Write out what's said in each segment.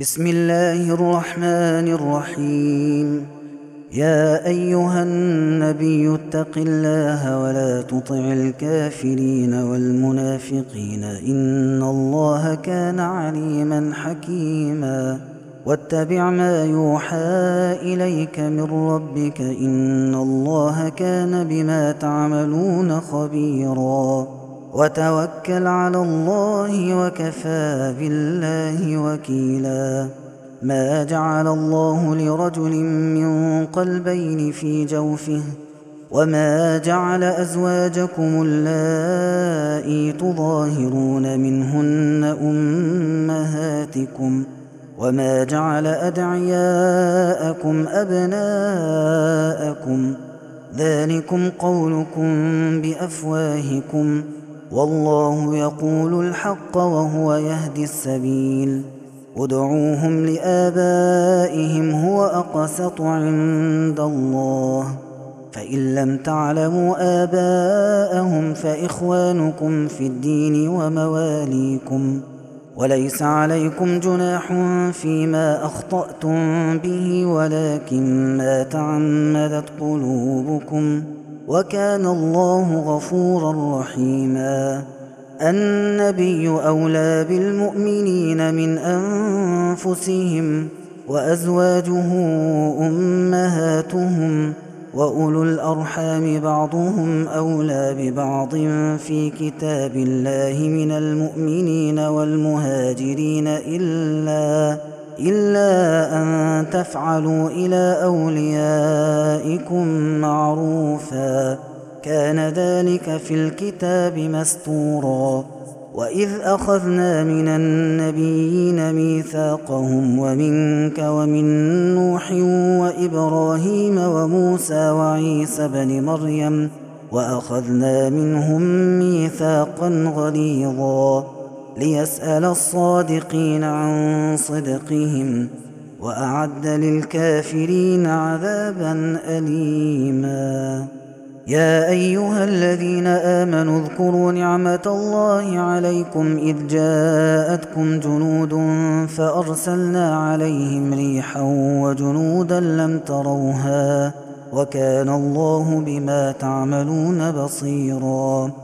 بسم الله الرحمن الرحيم يا ايها النبي اتق الله ولا تطع الكافرين والمنافقين ان الله كان عليما حكيما واتبع ما يوحى اليك من ربك ان الله كان بما تعملون خبيرا وتوكل على الله وكفى بالله وكيلا. ما جعل الله لرجل من قلبين في جوفه وما جعل أزواجكم اللائي تظاهرون منهن أمهاتكم وما جعل أدعياءكم أبناءكم. ذلكم قولكم بأفواهكم. والله يقول الحق وهو يهدي السبيل. ادعوهم لآبائهم هو أقسط عند الله. فإن لم تعلموا آباءهم فإخوانكم في الدين ومواليكم. وليس عليكم جناح فيما أخطأتم به ولكن ما تعمدت قلوبكم. وكان الله غفورا رحيما. النبي أولى بالمؤمنين من أنفسهم وأزواجه أمهاتهم وأولو الأرحام بعضهم أولى ببعض في كتاب الله من المؤمنين والمهاجرين إلا إلا أن تفعلوا إلى أوليائكم معروفا. كان ذلك في الكتاب مستورا. وإذ أخذنا من النبيين ميثاقهم ومنك ومن نوح وإبراهيم وموسى وعيسى بن مريم وأخذنا منهم ميثاقا غليظا. ليسأل الصادقين عن صدقهم وأعد للكافرين عذابا أليما. يا أيها الذين آمنوا اذكروا نعمة الله عليكم إذ جاءتكم جنود فأرسلنا عليهم ريحا وجنودا لم تروها وكان الله بما تعملون بصيراً.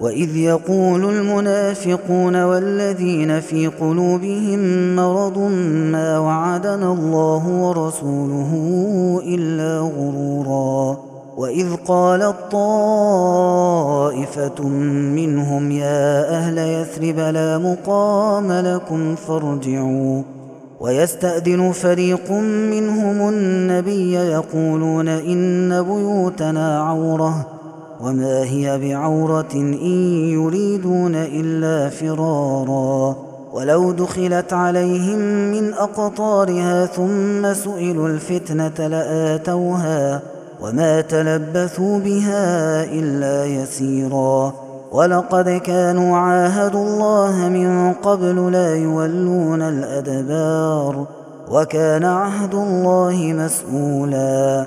وإذ يقول المنافقون والذين في قلوبهم مرض ما وعدنا الله ورسوله إلا غرورا. وإذ قالت طائفه منهم يا أهل يثرب لا مقام لكم فارجعوا. ويستأذن فريق منهم النبي يقولون إن بيوتنا عورة. وما هي بعورة إن يريدون إلا فرارا. ولو دخلت عليهم من أقطارها ثم سئلوا الفتنة لآتوها وما تلبثوا بها إلا يسيرا. ولقد كانوا عاهدوا الله من قبل لا يولون الأدبار وكان عهد الله مسؤولا.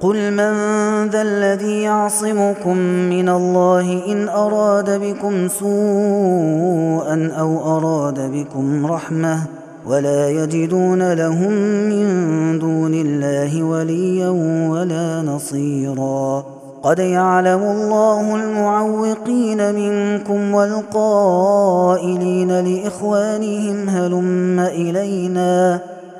قل من ذا الذي يعصمكم من الله إن أراد بكم سوءا أو أراد بكم رحمة ولا يجدون لهم من دون الله وليا ولا نصيرا قد يعلم الله المعوقين منكم والقائلين لإخوانهم هلم إلينا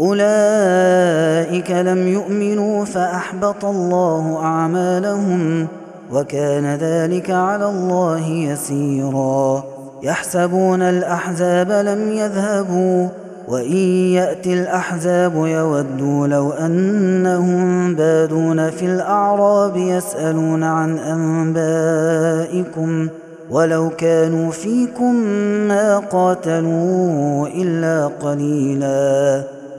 أولئك لم يؤمنوا فأحبط الله أعمالهم وكان ذلك على الله يسيرا. يحسبون الأحزاب لم يذهبوا وإن يأتي الأحزاب يودوا لو أنهم بادون في الأعراب يسألون عن أنبائكم ولو كانوا فيكم ما قاتلوا إلا قليلا.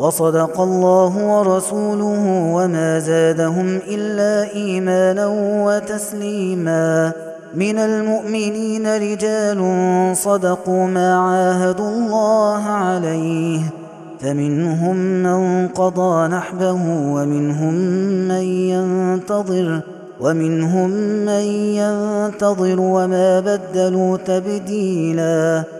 وصدق الله ورسوله وما زادهم إلا إيمانا وتسليما. من المؤمنين رجال صدقوا ما عاهدوا الله عليه. فمنهم من قضى نحبه ومنهم من ينتظر ومنهم من ينتظر وما بدلوا تبديلا.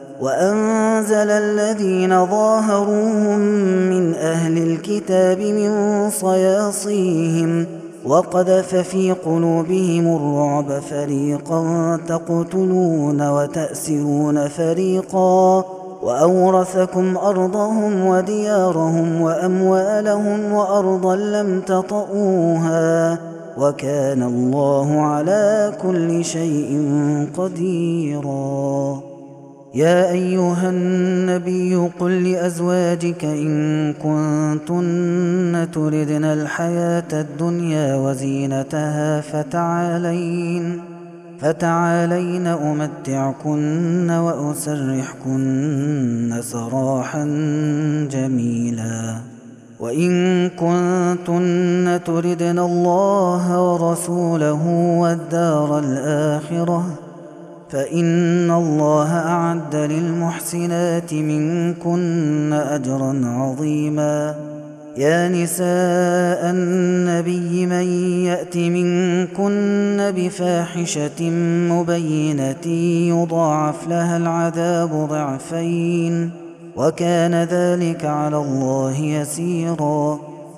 وأنزل الذين ظاهروهم من أهل الكتاب من صياصيهم وقذف في قلوبهم الرعب فريقا تقتلون وتأسرون فريقا وأورثكم أرضهم وديارهم وأموالهم وأرضا لم تطئوها وكان الله على كل شيء قديراً يا أيها النبي قل لأزواجك إن كنتن تردن الحياة الدنيا وزينتها فتعالين فتعالين أمتعكن وأسرحكن سراحا جميلا. وإن كنتن تردن الله ورسوله والدار الآخرة فإن الله أعد للمحسنات منكن أجرا عظيما. يا نساء النبي من يأت منكن بفاحشة مبينة يضاعف لها العذاب ضعفين وكان ذلك على الله يسيراً.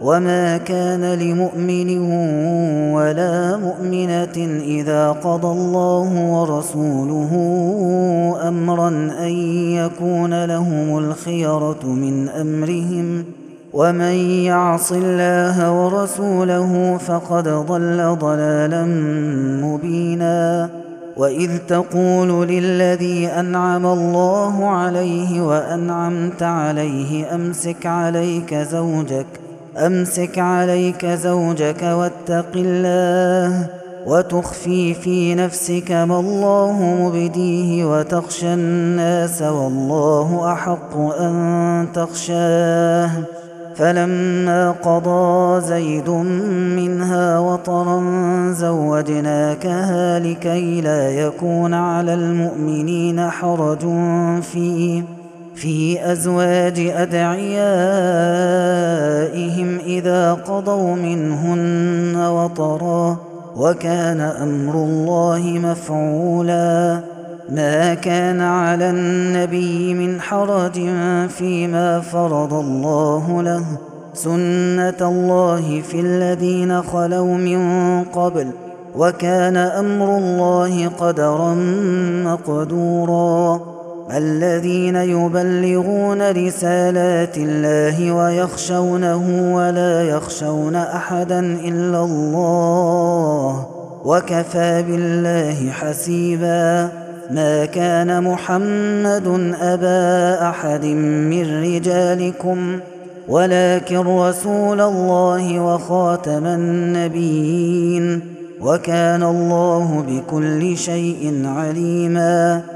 وما كان لمؤمن ولا مؤمنه اذا قضى الله ورسوله امرا ان يكون لهم الخيره من امرهم ومن يعص الله ورسوله فقد ضل ضلالا مبينا واذ تقول للذي انعم الله عليه وانعمت عليه امسك عليك زوجك أمسك عليك زوجك واتق الله وتخفي في نفسك ما الله مبديه وتخشى الناس والله أحق أن تخشاه. فلما قضى زيد منها وطرا زوجناكها لكي لا يكون على المؤمنين حرج في في أزواج أدعيائهم إذا قضوا منهن وطرا وكان أمر الله مفعولا. ما كان على النبي من حرج فيما فرض الله له. سنة الله في الذين خلوا من قبل وكان أمر الله قدرا مقدورا. الذين يبلغون رسالات الله ويخشونه ولا يخشون أحدا إلا الله وكفى بالله حسيبا ما كان محمد أبا أحد من رجالكم ولكن رسول الله وخاتم النبيين وكان الله بكل شيء عليما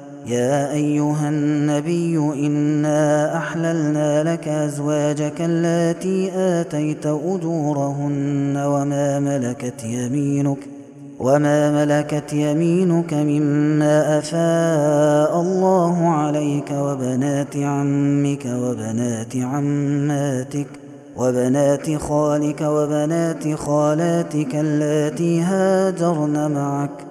يا أيها النبي إنا أحللنا لك أزواجك اللاتي آتيت أجورهن وما ملكت يمينك وما ملكت يمينك مما أفاء الله عليك وبنات عمك وبنات عماتك وبنات خالك وبنات خالاتك اللاتي هاجرن معك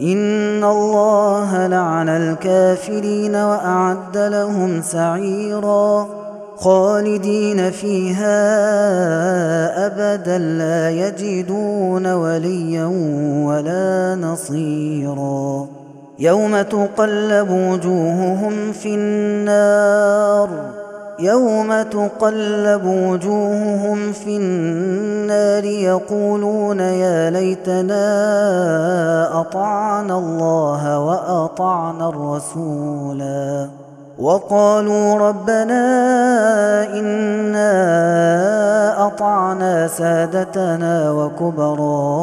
إن الله لعن الكافرين وأعد لهم سعيرا خالدين فيها أبدا لا يجدون وليا ولا نصيرا يوم تقلب وجوههم في النار يوم تقلب وجوههم في النار يقولون يا ليتنا أطعنا الله وأطعنا الرسولا. وقالوا ربنا إنا أطعنا سادتنا وكبراءنا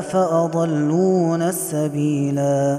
فأضلونا السبيلا.